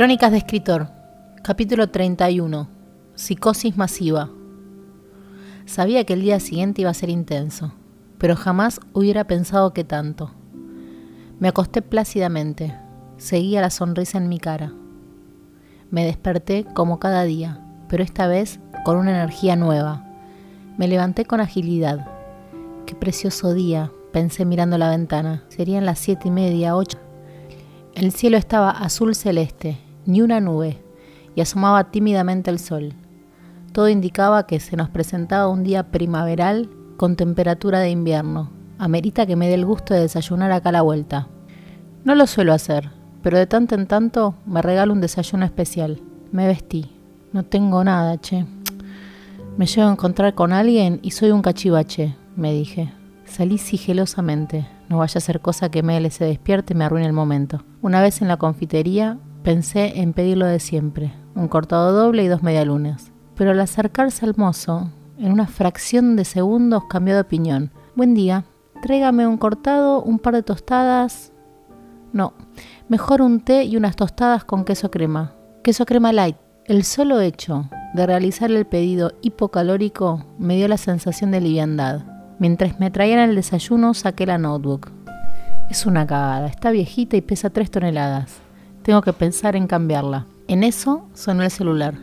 Crónicas de escritor, capítulo 31. Psicosis masiva. Sabía que el día siguiente iba a ser intenso, pero jamás hubiera pensado que tanto. Me acosté plácidamente, seguía la sonrisa en mi cara. Me desperté como cada día, pero esta vez con una energía nueva. Me levanté con agilidad. Qué precioso día, pensé mirando la ventana. Serían las siete y media, ocho. El cielo estaba azul celeste, ni una nube, y asomaba tímidamente el sol. Todo indicaba que se nos presentaba un día primaveral con temperatura de invierno. Amerita que me dé el gusto de desayunar acá a la vuelta. No lo suelo hacer, pero de tanto en tanto me regalo un desayuno especial. Me vestí. No tengo nada, che. Me llevo a encontrar con alguien y soy un cachivache, me dije. Salí sigilosamente. No vaya a ser cosa que Mele se despierte y me arruine el momento. Una vez en la confitería pensé en pedir lo de siempre, un cortado doble y dos medialunas pero al acercarse al mozo, en una fracción de segundos cambió de opinión. Buen día, tráigame un cortado, un par de tostadas. No, mejor un té y unas tostadas con queso crema. Queso crema light. El solo hecho de realizar el pedido hipocalórico me dio la sensación de liviandad. Mientras me traían el desayuno saqué la notebook. Es una cagada, está viejita y pesa 3 toneladas. Tengo que pensar en cambiarla. En eso sonó el celular.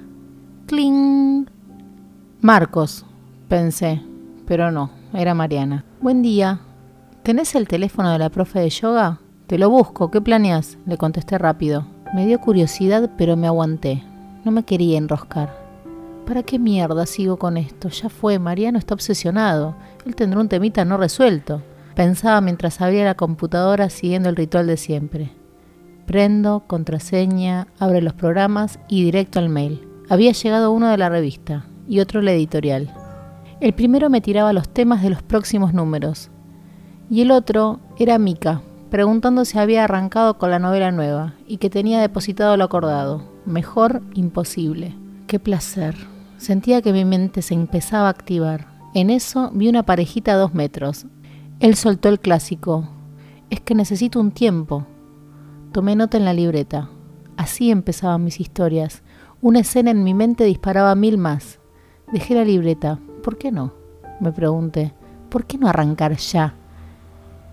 ¡Cling! Marcos, pensé, pero no, era Mariana. Buen día. ¿Tenés el teléfono de la profe de yoga? Te lo busco, ¿qué planeas? Le contesté rápido. Me dio curiosidad, pero me aguanté. No me quería enroscar. ¿Para qué mierda sigo con esto? Ya fue, Mariano está obsesionado. Él tendrá un temita no resuelto. Pensaba mientras abría la computadora siguiendo el ritual de siempre. Prendo, contraseña, abre los programas y directo al mail. Había llegado uno de la revista y otro la editorial. El primero me tiraba los temas de los próximos números y el otro era Mika, preguntando si había arrancado con la novela nueva y que tenía depositado lo acordado. Mejor imposible. Qué placer. Sentía que mi mente se empezaba a activar. En eso vi una parejita a dos metros. Él soltó el clásico. Es que necesito un tiempo. Tomé nota en la libreta. Así empezaban mis historias, una escena en mi mente disparaba mil más. Dejé la libreta. ¿Por qué no? Me pregunté. ¿Por qué no arrancar ya?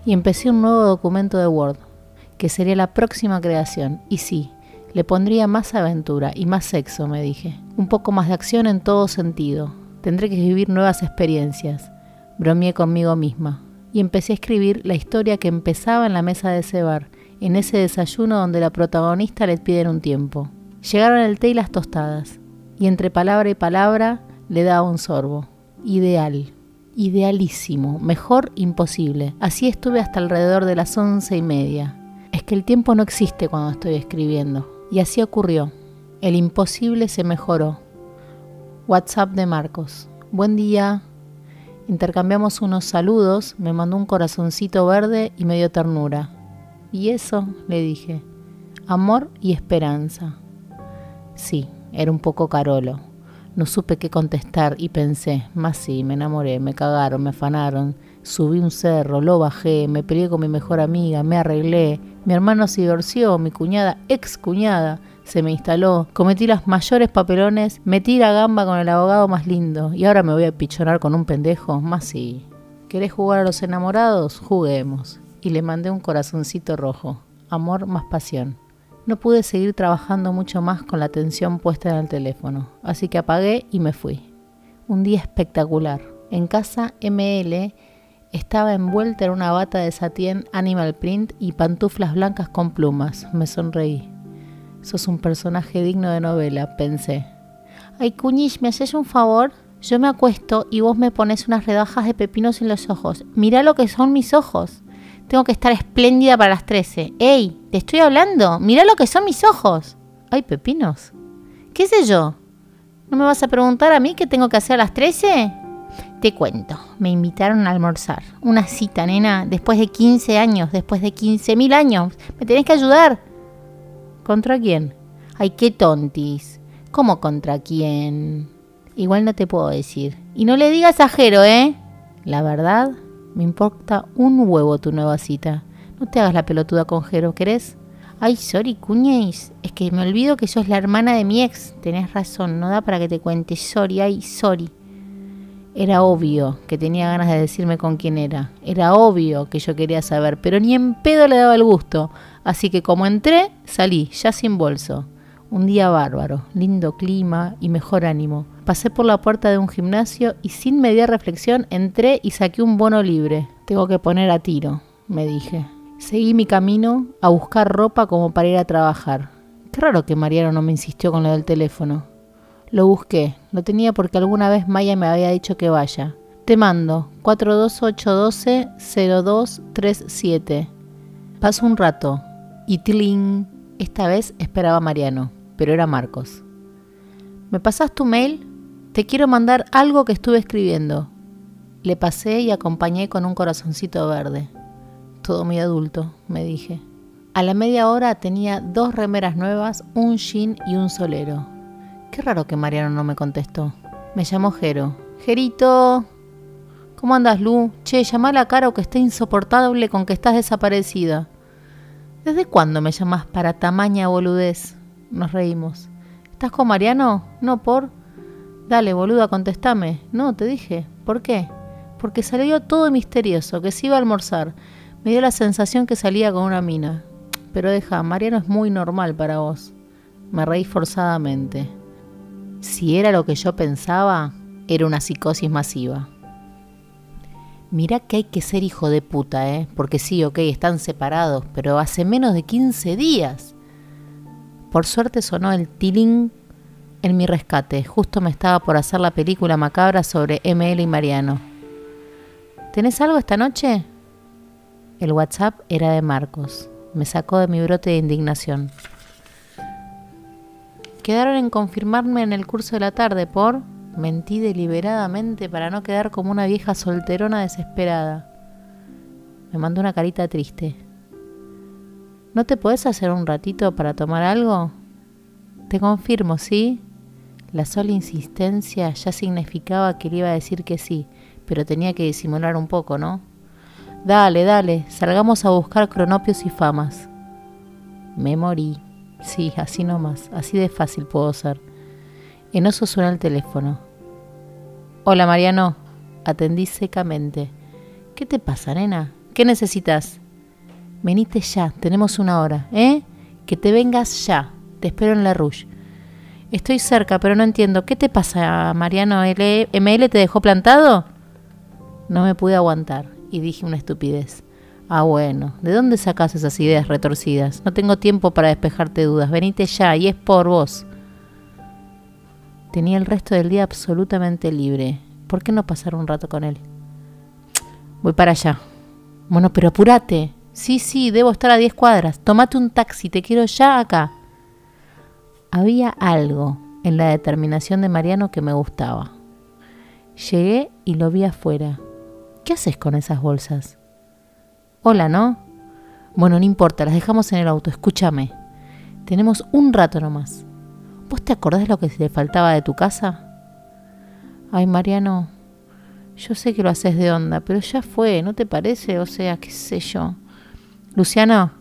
Y empecé un nuevo documento de Word, que sería la próxima creación. Y sí, le pondría más aventura y más sexo, me dije. Un poco más de acción en todo sentido. Tendré que vivir nuevas experiencias. Bromeé conmigo misma. Y empecé a escribir la historia que empezaba en la mesa de cebar, en ese desayuno donde la protagonista le piden un tiempo. Llegaron el té y las tostadas, y entre palabra y palabra le daba un sorbo. Ideal, idealísimo, mejor imposible. Así estuve hasta alrededor de las once y media. Es que el tiempo no existe cuando estoy escribiendo. Y así ocurrió. El imposible se mejoró. WhatsApp de Marcos. Buen día. Intercambiamos unos saludos, me mandó un corazoncito verde y me dio ternura. Y eso, le dije, amor y esperanza. Sí, era un poco carolo. No supe qué contestar y pensé, más sí, me enamoré, me cagaron, me afanaron, subí un cerro, lo bajé, me peleé con mi mejor amiga, me arreglé, mi hermano se divorció, mi cuñada, ex cuñada, se me instaló, cometí los mayores papelones, metí la gamba con el abogado más lindo y ahora me voy a pichonar con un pendejo, más sí. ¿Querés jugar a los enamorados? Juguemos. Y le mandé un corazoncito rojo. Amor más pasión. No pude seguir trabajando mucho más con la atención puesta en el teléfono, así que apagué y me fui. Un día espectacular. En casa ML estaba envuelta en una bata de satien animal print y pantuflas blancas con plumas. Me sonreí. Sos un personaje digno de novela, pensé. Ay, Cuñish, ¿me haces un favor? Yo me acuesto y vos me pones unas redajas de pepinos en los ojos. Mirá lo que son mis ojos. Tengo que estar espléndida para las 13. ¡Ey! Te estoy hablando. Mira lo que son mis ojos. ¿Hay pepinos? ¿Qué sé yo? ¿No me vas a preguntar a mí qué tengo que hacer a las 13? Te cuento. Me invitaron a almorzar. Una cita, nena. Después de 15 años. Después de 15.000 años. Me tenés que ayudar. ¿Contra quién? Ay, qué tontis. ¿Cómo contra quién? Igual no te puedo decir. Y no le digas a Jero, ¿eh? La verdad, me importa un huevo tu nueva cita. No te hagas la pelotuda con Jero, ¿querés? Ay, sorry, cuñéis. Es que me olvido que sos la hermana de mi ex. Tenés razón, no da para que te cuente. Sorry, ay, sorry. Era obvio que tenía ganas de decirme con quién era. Era obvio que yo quería saber, pero ni en pedo le daba el gusto. Así que como entré, salí, ya sin bolso. Un día bárbaro, lindo clima y mejor ánimo. Pasé por la puerta de un gimnasio y sin media reflexión entré y saqué un bono libre. Tengo que poner a tiro, me dije. Seguí mi camino a buscar ropa como para ir a trabajar. Qué raro que Mariano no me insistió con lo del teléfono. Lo busqué, lo tenía porque alguna vez Maya me había dicho que vaya. Te mando 42812-0237. Pasó un rato y tling, esta vez esperaba Mariano, pero era Marcos. ¿Me pasas tu mail? Te quiero mandar algo que estuve escribiendo. Le pasé y acompañé con un corazoncito verde. Todo muy adulto, me dije. A la media hora tenía dos remeras nuevas, un jean y un solero. Qué raro que Mariano no me contestó. Me llamó Jero. Jerito. ¿Cómo andas, Lu? Che, llama a la cara o que esté insoportable con que estás desaparecida. ¿Desde cuándo me llamas para tamaña boludez? Nos reímos. ¿Estás con Mariano? No, por. Dale, boluda, contestame. No, te dije. ¿Por qué? Porque salió todo misterioso, que se iba a almorzar. Me dio la sensación que salía con una mina. Pero deja, Mariano es muy normal para vos. Me reí forzadamente. Si era lo que yo pensaba, era una psicosis masiva. Mirá que hay que ser hijo de puta, ¿eh? Porque sí, ok, están separados, pero hace menos de 15 días. Por suerte sonó el tilín en mi rescate. Justo me estaba por hacer la película macabra sobre ML y Mariano. ¿Tenés algo esta noche? El WhatsApp era de Marcos. Me sacó de mi brote de indignación. Quedaron en confirmarme en el curso de la tarde por... Mentí deliberadamente para no quedar como una vieja solterona desesperada. Me mandó una carita triste. ¿No te podés hacer un ratito para tomar algo? Te confirmo, ¿sí? La sola insistencia ya significaba que le iba a decir que sí, pero tenía que disimular un poco, ¿no? Dale, dale, salgamos a buscar cronopios y famas. Me morí. Sí, así nomás, así de fácil puedo ser. En eso suena el teléfono. Hola Mariano, atendí secamente. ¿Qué te pasa, nena? ¿Qué necesitas? Venite ya, tenemos una hora, ¿eh? Que te vengas ya. Te espero en la Rouge. Estoy cerca, pero no entiendo. ¿Qué te pasa, Mariano? ¿ML te dejó plantado? No me pude aguantar y dije una estupidez. Ah, bueno, ¿de dónde sacas esas ideas retorcidas? No tengo tiempo para despejarte dudas. Venite ya y es por vos. Tenía el resto del día absolutamente libre. ¿Por qué no pasar un rato con él? Voy para allá. Bueno, pero apúrate. Sí, sí, debo estar a 10 cuadras. Tómate un taxi, te quiero ya acá. Había algo en la determinación de Mariano que me gustaba. Llegué y lo vi afuera. ¿Qué haces con esas bolsas? Hola, ¿no? Bueno, no importa, las dejamos en el auto. Escúchame. Tenemos un rato nomás. ¿Vos te acordás lo que te faltaba de tu casa? Ay, Mariano, yo sé que lo haces de onda, pero ya fue, ¿no te parece? O sea, qué sé yo. Luciano,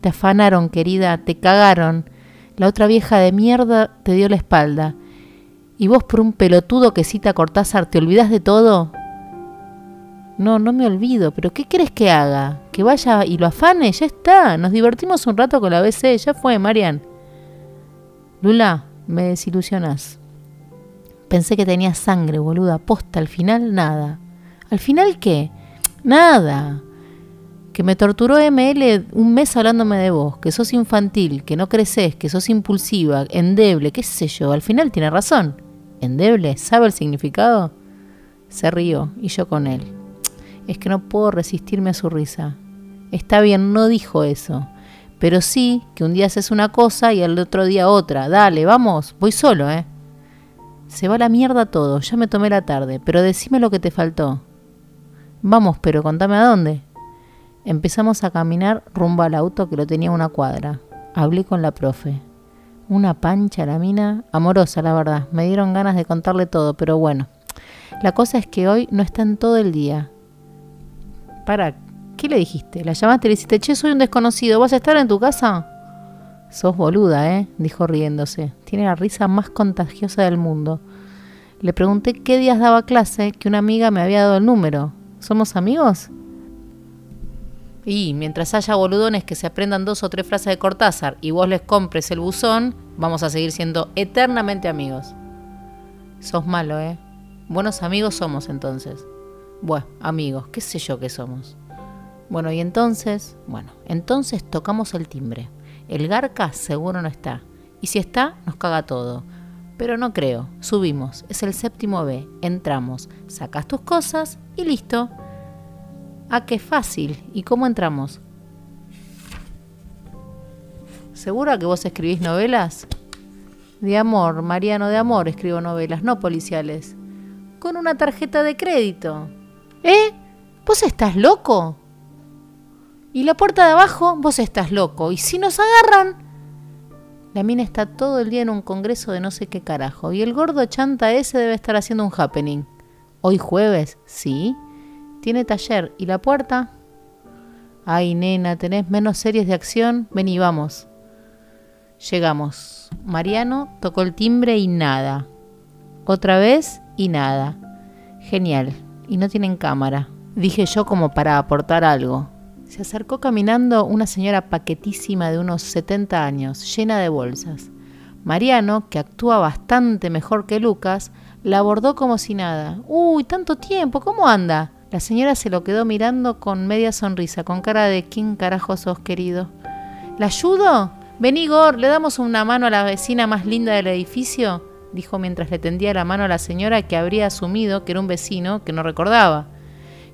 te afanaron, querida, te cagaron. La otra vieja de mierda te dio la espalda. Y vos por un pelotudo que cita Cortázar te olvidas de todo. No, no me olvido, pero ¿qué crees que haga? ¿Que vaya y lo afane? Ya está. Nos divertimos un rato con la BC. Ya fue, Marian. Lula, me desilusionas. Pensé que tenía sangre, boluda. Posta, al final nada. ¿Al final qué? Nada. Que me torturó ML un mes hablándome de vos, que sos infantil, que no creces, que sos impulsiva, endeble, qué sé yo. Al final tiene razón. ¿Endeble? ¿Sabe el significado? Se rió y yo con él es que no puedo resistirme a su risa. Está bien, no dijo eso. Pero sí que un día haces una cosa y al otro día otra. Dale, vamos, voy solo, ¿eh? Se va la mierda todo, ya me tomé la tarde, pero decime lo que te faltó. Vamos, pero contame a dónde. Empezamos a caminar rumbo al auto que lo tenía una cuadra. Hablé con la profe. Una pancha la mina, amorosa la verdad. Me dieron ganas de contarle todo, pero bueno. La cosa es que hoy no está en todo el día. Para, ¿Qué le dijiste? ¿La llamaste y le dijiste, che, soy un desconocido, ¿vas a estar en tu casa? Sos boluda, ¿eh? dijo riéndose. Tiene la risa más contagiosa del mundo. Le pregunté qué días daba clase, que una amiga me había dado el número. ¿Somos amigos? Y mientras haya boludones que se aprendan dos o tres frases de Cortázar y vos les compres el buzón, vamos a seguir siendo eternamente amigos. Sos malo, ¿eh? Buenos amigos somos entonces. Bueno, amigos, qué sé yo qué somos. Bueno, y entonces, bueno, entonces tocamos el timbre. El Garca seguro no está. Y si está, nos caga todo. Pero no creo. Subimos. Es el séptimo B. Entramos. Sacas tus cosas y listo. Ah, qué fácil. ¿Y cómo entramos? ¿Segura que vos escribís novelas? De amor, Mariano, de amor escribo novelas, no policiales. Con una tarjeta de crédito. ¿Eh? ¿Vos estás loco? Y la puerta de abajo, vos estás loco. ¿Y si nos agarran? La mina está todo el día en un congreso de no sé qué carajo. Y el gordo chanta ese debe estar haciendo un happening. Hoy jueves, sí. Tiene taller. ¿Y la puerta? Ay, nena, ¿tenés menos series de acción? Ven y vamos. Llegamos. Mariano tocó el timbre y nada. Otra vez y nada. Genial. Y no tienen cámara. Dije yo como para aportar algo. Se acercó caminando una señora paquetísima de unos 70 años, llena de bolsas. Mariano, que actúa bastante mejor que Lucas, la abordó como si nada. Uy, tanto tiempo, ¿cómo anda? La señora se lo quedó mirando con media sonrisa, con cara de ¿quién carajo sos, querido? ¿La ayudo? Vení, Igor, ¿le damos una mano a la vecina más linda del edificio? dijo mientras le tendía la mano a la señora que habría asumido que era un vecino que no recordaba.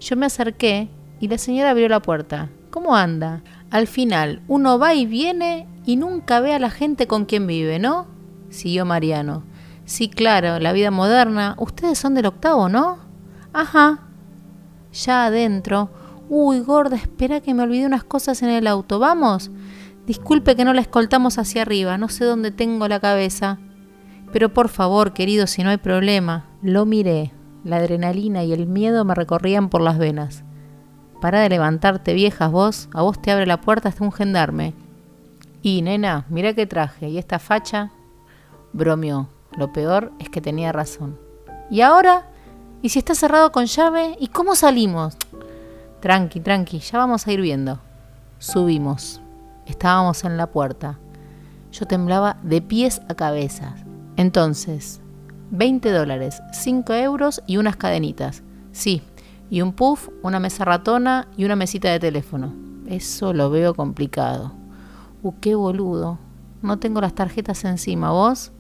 Yo me acerqué y la señora abrió la puerta. ¿Cómo anda? Al final, uno va y viene y nunca ve a la gente con quien vive, ¿no? siguió Mariano. Sí, claro, la vida moderna. Ustedes son del octavo, ¿no? Ajá. Ya adentro. Uy, gorda, espera que me olvidé unas cosas en el auto. ¿Vamos? Disculpe que no la escoltamos hacia arriba, no sé dónde tengo la cabeza. Pero por favor, querido, si no hay problema. Lo miré. La adrenalina y el miedo me recorrían por las venas. Para de levantarte, viejas vos. A vos te abre la puerta hasta un gendarme. Y, nena, mira qué traje. ¿Y esta facha? Bromeó. Lo peor es que tenía razón. ¿Y ahora? ¿Y si está cerrado con llave? ¿Y cómo salimos? Tranqui, tranqui, ya vamos a ir viendo. Subimos. Estábamos en la puerta. Yo temblaba de pies a cabeza. Entonces, 20 dólares, 5 euros y unas cadenitas. Sí, y un puff, una mesa ratona y una mesita de teléfono. Eso lo veo complicado. Uh, qué boludo. No tengo las tarjetas encima. ¿Vos?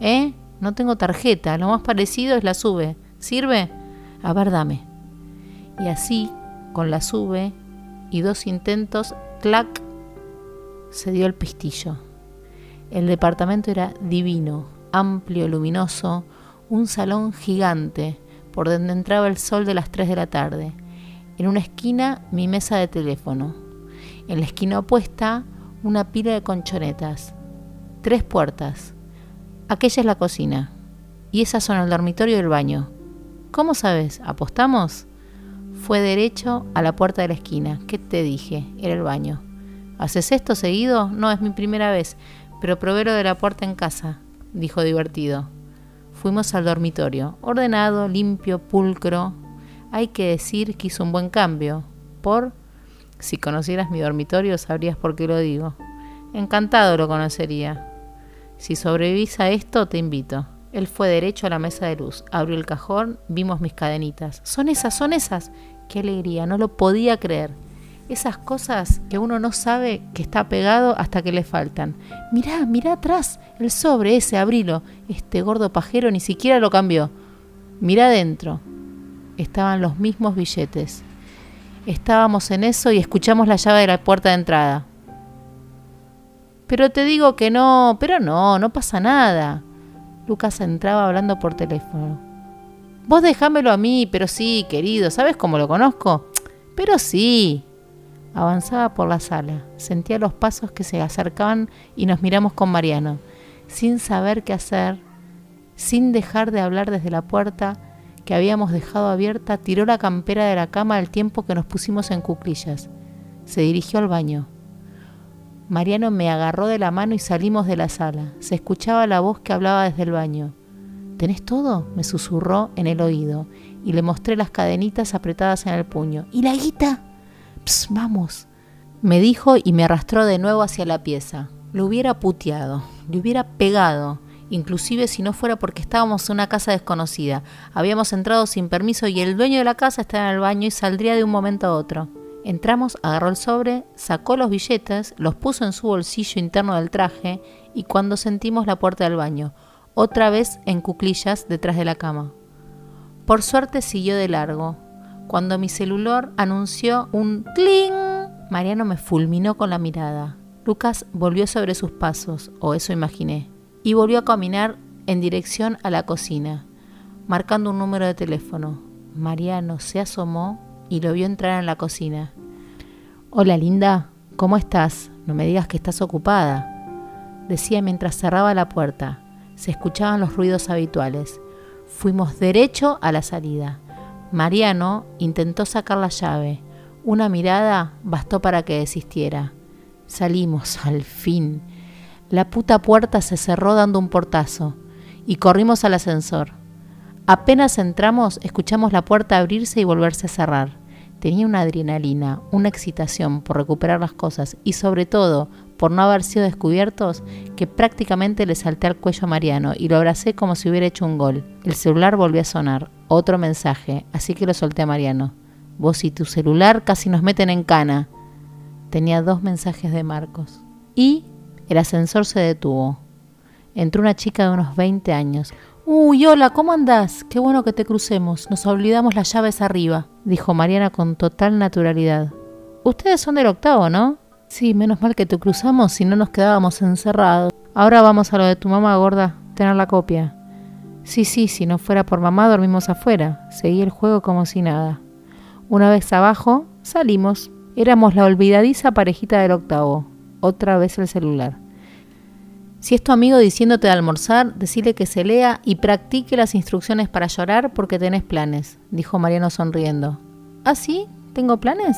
¿Eh? No tengo tarjeta. Lo más parecido es la sube. ¿Sirve? A ver, dame. Y así, con la sube y dos intentos, clac, se dio el pistillo. El departamento era divino, amplio, luminoso, un salón gigante, por donde entraba el sol de las 3 de la tarde. En una esquina mi mesa de teléfono. En la esquina opuesta una pila de conchonetas. Tres puertas. Aquella es la cocina. Y esas son el dormitorio y el baño. ¿Cómo sabes? ¿Apostamos? Fue derecho a la puerta de la esquina. ¿Qué te dije? Era el baño. ¿Haces esto seguido? No, es mi primera vez, pero probé lo de la puerta en casa, dijo divertido. Fuimos al dormitorio, ordenado, limpio, pulcro. Hay que decir que hizo un buen cambio. Por, si conocieras mi dormitorio sabrías por qué lo digo. Encantado lo conocería. Si sobrevivís a esto, te invito. Él fue derecho a la mesa de luz, abrió el cajón, vimos mis cadenitas. Son esas, son esas. Qué alegría, no lo podía creer esas cosas que uno no sabe que está pegado hasta que le faltan. Mirá, mirá atrás, el sobre ese, abrilo. Este gordo pajero ni siquiera lo cambió. Mirá adentro. Estaban los mismos billetes. Estábamos en eso y escuchamos la llave de la puerta de entrada. Pero te digo que no, pero no, no pasa nada. Lucas entraba hablando por teléfono. Vos dejámelo a mí, pero sí, querido, ¿sabes cómo lo conozco? Pero sí, Avanzaba por la sala, sentía los pasos que se acercaban y nos miramos con Mariano, sin saber qué hacer, sin dejar de hablar desde la puerta, que habíamos dejado abierta, tiró la campera de la cama al tiempo que nos pusimos en cuclillas. Se dirigió al baño. Mariano me agarró de la mano y salimos de la sala. Se escuchaba la voz que hablaba desde el baño. ¿Tenés todo? me susurró en el oído y le mostré las cadenitas apretadas en el puño. ¿Y la guita? Psst, vamos, me dijo y me arrastró de nuevo hacia la pieza. Lo hubiera puteado, le hubiera pegado, inclusive si no fuera porque estábamos en una casa desconocida. Habíamos entrado sin permiso y el dueño de la casa estaba en el baño y saldría de un momento a otro. Entramos, agarró el sobre, sacó los billetes, los puso en su bolsillo interno del traje y cuando sentimos la puerta del baño, otra vez en cuclillas detrás de la cama. Por suerte siguió de largo. Cuando mi celular anunció un cling, Mariano me fulminó con la mirada. Lucas volvió sobre sus pasos, o eso imaginé, y volvió a caminar en dirección a la cocina, marcando un número de teléfono. Mariano se asomó y lo vio entrar en la cocina. Hola linda, ¿cómo estás? No me digas que estás ocupada, decía mientras cerraba la puerta se escuchaban los ruidos habituales. Fuimos derecho a la salida. Mariano intentó sacar la llave. Una mirada bastó para que desistiera. Salimos, al fin. La puta puerta se cerró dando un portazo y corrimos al ascensor. Apenas entramos, escuchamos la puerta abrirse y volverse a cerrar. Tenía una adrenalina, una excitación por recuperar las cosas y sobre todo por no haber sido descubiertos que prácticamente le salté al cuello a Mariano y lo abracé como si hubiera hecho un gol. El celular volvió a sonar, otro mensaje, así que lo solté a Mariano. Vos y tu celular casi nos meten en cana. Tenía dos mensajes de Marcos. Y el ascensor se detuvo. Entró una chica de unos 20 años. Uy, hola, ¿cómo andás? Qué bueno que te crucemos. Nos olvidamos las llaves arriba, dijo Mariana con total naturalidad. Ustedes son del octavo, ¿no? Sí, menos mal que te cruzamos si no nos quedábamos encerrados. Ahora vamos a lo de tu mamá gorda, tener la copia. Sí, sí, si no fuera por mamá dormimos afuera. Seguí el juego como si nada. Una vez abajo, salimos. Éramos la olvidadiza parejita del octavo. Otra vez el celular. Si es tu amigo diciéndote de almorzar, decile que se lea y practique las instrucciones para llorar porque tenés planes, dijo Mariano sonriendo. ¿Ah, sí? ¿Tengo planes?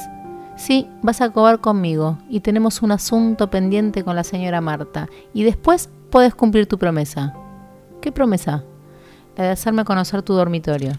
Sí, vas a cobar conmigo y tenemos un asunto pendiente con la señora Marta y después puedes cumplir tu promesa. ¿Qué promesa? La de hacerme conocer tu dormitorio.